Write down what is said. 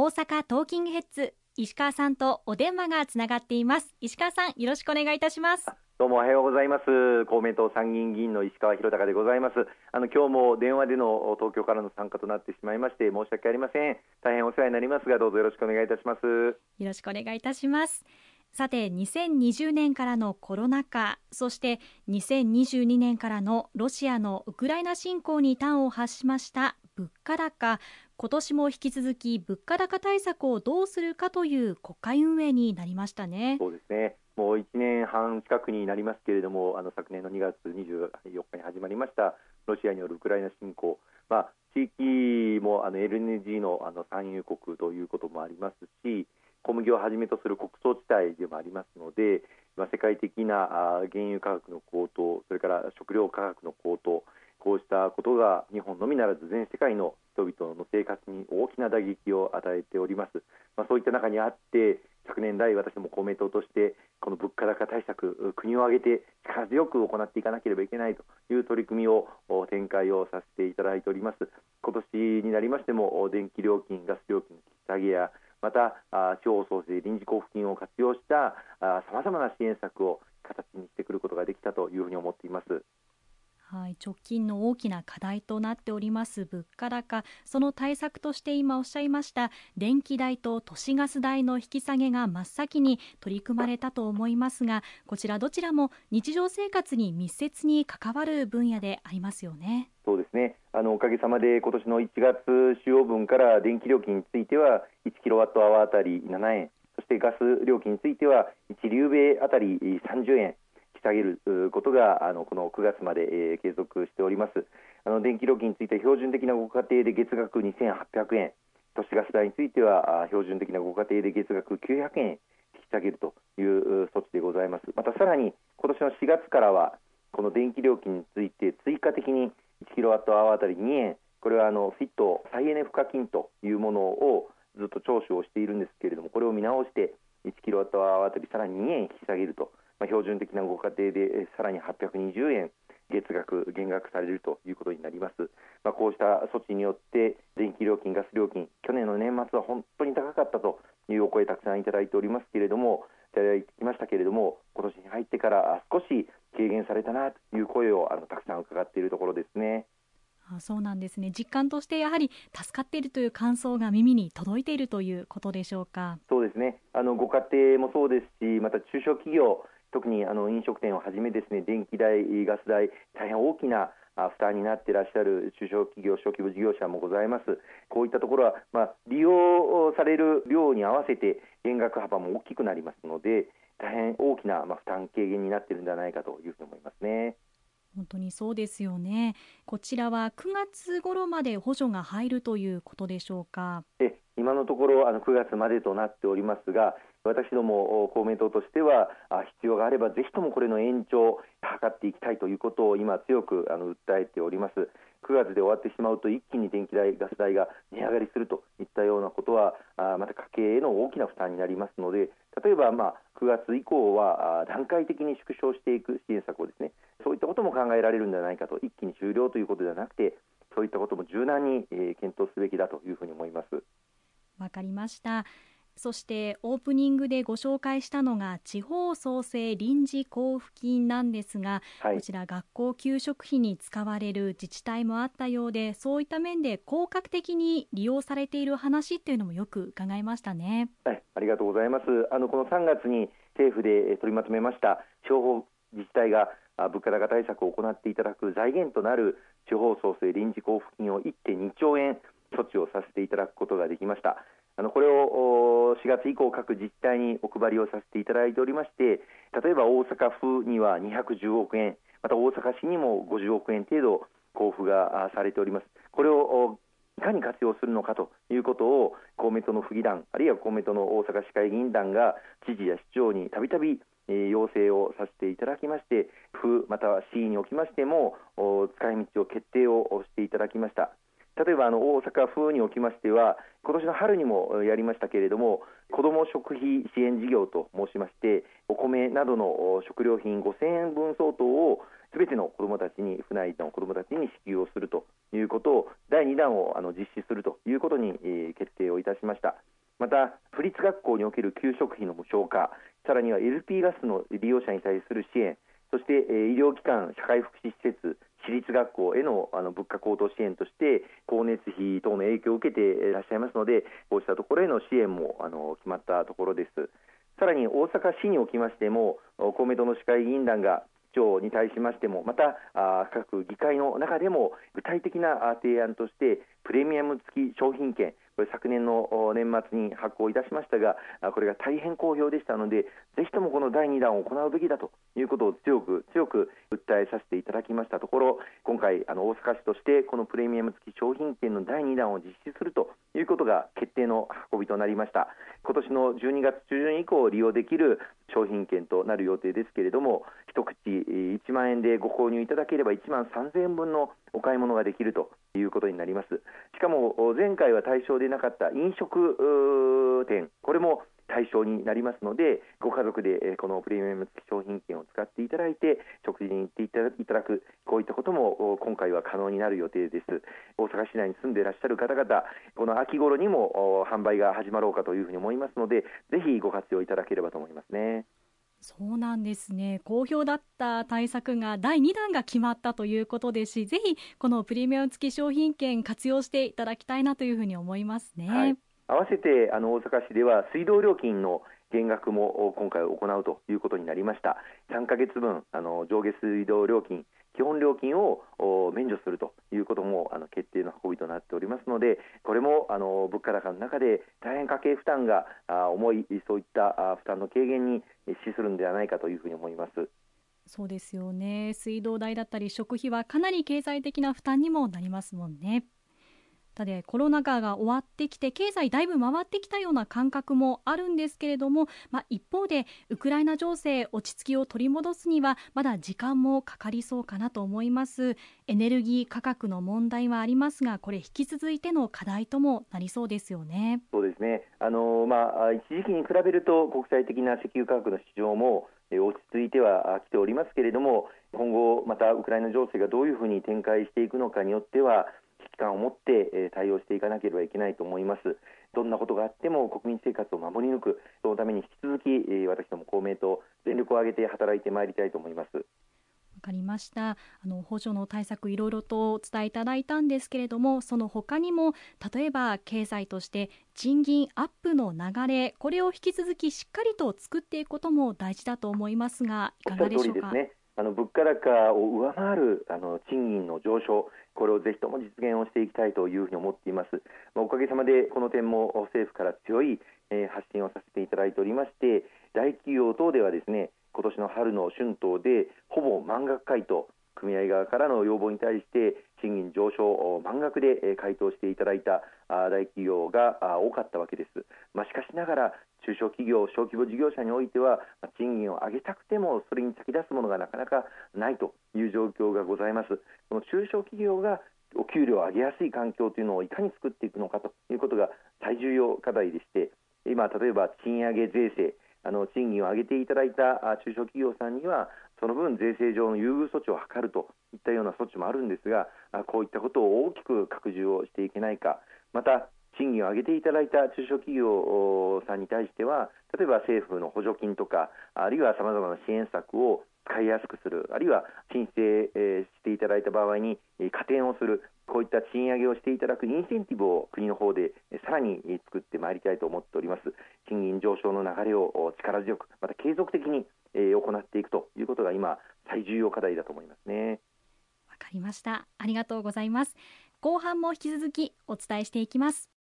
大阪トーキングヘッズ石川さんとお電話がつながっています。石川さんよろしくお願いいたします。どうもおはようございます。公明党参議院議員の石川博隆でございます。あの今日も電話での東京からの参加となってしまいまして申し訳ありません。大変お世話になりますがどうぞよろしくお願いいたします。よろしくお願いいたします。さて2020年からのコロナ禍そして2022年からのロシアのウクライナ侵攻に端を発しました物価高。今年も引き続き物価高対策をどうするかという国会運営になりましたね。そうですね。もう1年半近くになりますけれどもあの昨年の2月24日に始まりましたロシアによるウクライナ侵攻、まあ、地域もあの LNG のあの産油国ということもありますし小麦をはじめとする穀倉地帯でもありますので、まあ、世界的な原油価格の高騰それから食料価格の高騰こうしたことが日本のみならず全世界の人々の生活に大きな打撃を与えております、まあ、そういった中にあって昨年来私ども公明党としてこの物価高対策国を挙げて力強く行っていかなければいけないという取り組みを展開をさせていただいております今年になりましても電気料金ガス料金の引き下げやまた地方創生臨時交付金を活用したさまざまな支援策を形にしてくることができたというふうに思っています。はい、直近の大きな課題となっております物価高。その対策として今おっしゃいました電気代と都市ガス代の引き下げが真っ先に取り組まれたと思いますがこちらどちらも日常生活に密接に関わる分野でありますよね。そうですね。あのおかげさまで今年の1月使用分から電気料金については1キロワットアワーあたり7円。そしてガス料金については1リュウベイあたり30円。き下げることがあのこの9月まで、えー、継続しております。あの電気料金について標準的なご家庭で月額2800円。都市ガス代については標準的なご家庭で月額900円引き下げるという措置でございます。またさらに今年の4月からはこの電気料金について追加的に1キロワットアワーあたり2円。これはあのフィット再エネ賦課金というものをずっと聴取をしているんですけれどもこれを見直して1キロワットアワーあたりさらに2円引き下げるとまあ、標準的なご家庭でさらに820円月額減額されるということになります、まあ、こうした措置によって電気料金、ガス料金去年の年末は本当に高かったというお声たくさんいただいておりますけれどもいただいてきましたけれども今年に入ってから少し軽減されたなという声をあのたくさん伺っているところですね。あそうなんですね。実感としてやはり助かっているという感想が耳に届いているということでしょうか？そうですね。あのご家庭もそうですしまた中小企業特にあの飲食店をはじめですね電気代、ガス代大変大きな負担になっていらっしゃる中小企業、小規模事業者もございます。こういったところは、まあ、利用される量に合わせて減額幅も大きくなりますので、大変大きな、まあ、負担軽減になっているんではないかというふうに思いますね。本当にそうですよね。こちらは9月頃まで補助が入るということでしょうか？え今のところあの9月までとなっておりますが、私ども公明党としては必要があればぜひともこれの延長を図っていきたいということを今強く訴えております9月で終わってしまうと一気に電気代ガス代が値上がりするといったようなことはまた家計への大きな負担になりますので例えばまあ9月以降は段階的に縮小していく支援策をですねそういったことも考えられるんではないかと一気に終了ということではなくてそういったことも柔軟に検討すべきだというふうに思います。わかりました。そしてオープニングでご紹介したのが地方創生臨時交付金なんですが、はい、こちら学校給食費に使われる自治体もあったようでそういった面で効果的に利用されている話っていうのもよく伺いましたね。はい、ありがとうございます。あのこの3月に政府で取りまとめました地方自治体が物価高対策を行っていただく財源となる地方創生臨時交付金を1.2兆円措置をさせていただくことができました。あのこれを4月以降、各自治体にお配りをさせていただいておりまして例えば大阪府には210億円また大阪市にも50億円程度交付がされております。これをいかに活用するのかということを公明党の府議団あるいは公明党の大阪市会議員団が知事や市長にたびたび要請をさせていただきまして府または市におきましても使い道を決定をしていただきました例えばあの大阪府におきましては今年の春にもやりましたけれども子ども食費支援事業と申しましてお米などの食料品5000円分相当をすべての子どもたちに府内の子どもたちに支給をするということを第2弾をあの実施するということに、決定をいたしました。また府立学校における給食費の無償化さらには LP ガスの利用者に対する支援そして、え医療機関、社会福祉施設、私立学校へのあの物価高騰支援として光熱費等の影響を受けていらっしゃいますのでこうしたところへの支援もあの決まったところです。さらに大阪市におきましても公明党の市会議員団が市長に対しましてもまた各議会の中でも具体的な提案としてプレミアム付き商品券昨年の年末に発行いたしましたがこれが大変好評でしたのでぜひともこの第2弾を行うべきだということを強く強く訴えさせていただきましたところ今回あの大阪市としてこのプレミアム付き商品券の第2弾を実施するということが決定の運びとなりました。今年の12月中旬以降利用できる商品券となる予定ですけれども一口1万円でご購入いただければ1万3000円分のお買い物ができるということになります。しかも前回は対象でなかった飲食店これも対象になりますのでご家族でこのプレミアム付き商品券を使っていただいて食事に行っていただくこういったことも今回は可能になる予定です。大阪市内に住んでいらっしゃる方々この秋頃にも販売が始まろうかというふうに思いますのでぜひご活用いただければと思いますね。そうなんですね。好評だった対策が第2弾が決まったということですしぜひこのプレミアム付き商品券活用していただきたいなというふうに思いますね。はい合わせてあの大阪市では水道料金の減額も今回行うということになりました3か月分あの上下水道料金基本料金を免除するということもあの決定の運びとなっておりますのでこれもあの物価高の中で大変家計負担が重いそういった負担の軽減に資するのではないかというふうに思います。そうですよね水道代だったり食費はかなり経済的な負担にもなりますもんね。ただコロナ禍が終わってきて経済だいぶ回ってきたような感覚もあるんですけれども、まあ、一方でウクライナ情勢落ち着きを取り戻すにはまだ時間もかかりそうかなと思います。エネルギー価格の問題はありますがこれ引き続いての課題ともなりそうですよね。そうですね。あの、まあ、一時期に比べると国際的な石油価格の市場も落ち着いてはきておりますけれども今後またウクライナ情勢がどういうふうに展開していくのかによっては感を持って対応していかなければいけないと思います。どんなことがあっても国民生活を守り抜く、そのために引き続き私ども公明党全力を挙げて働いてまいりたいと思います。わかりましたあの補助の対策いろいろとお伝えいただいたんですけれどもその他にも例えば経済として賃金アップの流れこれを引き続きしっかりと作っていくことも大事だと思いますがいかがでしょうか？あの物価高を上回るあの賃金の上昇これをぜひとも実現をしていきたいというふうに思っています、まあ、おかげさまでこの点も政府から強い、えー、発信をさせていただいておりまして大企業等ではですね今年の春の春闘でほぼ満額回答組合側からの要望に対して賃金上昇を満額で回答していただいた大企業が多かったわけです、まあ、しかしながら中小企業、小規模事業者においては賃金を上げたくてもそれに先立つものがなかなかないという状況がございます。この中小企業がお給料を上げやすい環境というのをいかに作っていくのかということが最重要課題でして今、例えば賃上げ税制あの賃金を上げていただいた中小企業さんにはその分、税制上の優遇措置を図るといったような措置もあるんですがこういったことを大きく拡充をしていけないかまた賃金を上げていただいた中小企業さんに対しては例えば政府の補助金とかあるいはさまざまな支援策を使いやすくするあるいは申請していただいた場合に加点をするこういった賃上げをしていただくインセンティブを国の方でさらに作ってまいりたいと思っております。賃金上昇の流れを力強くまた継続的に行っていくということが今最重要課題だと思いますね。わかりました。ありがとうございます。後半も引き続きお伝えしていきます。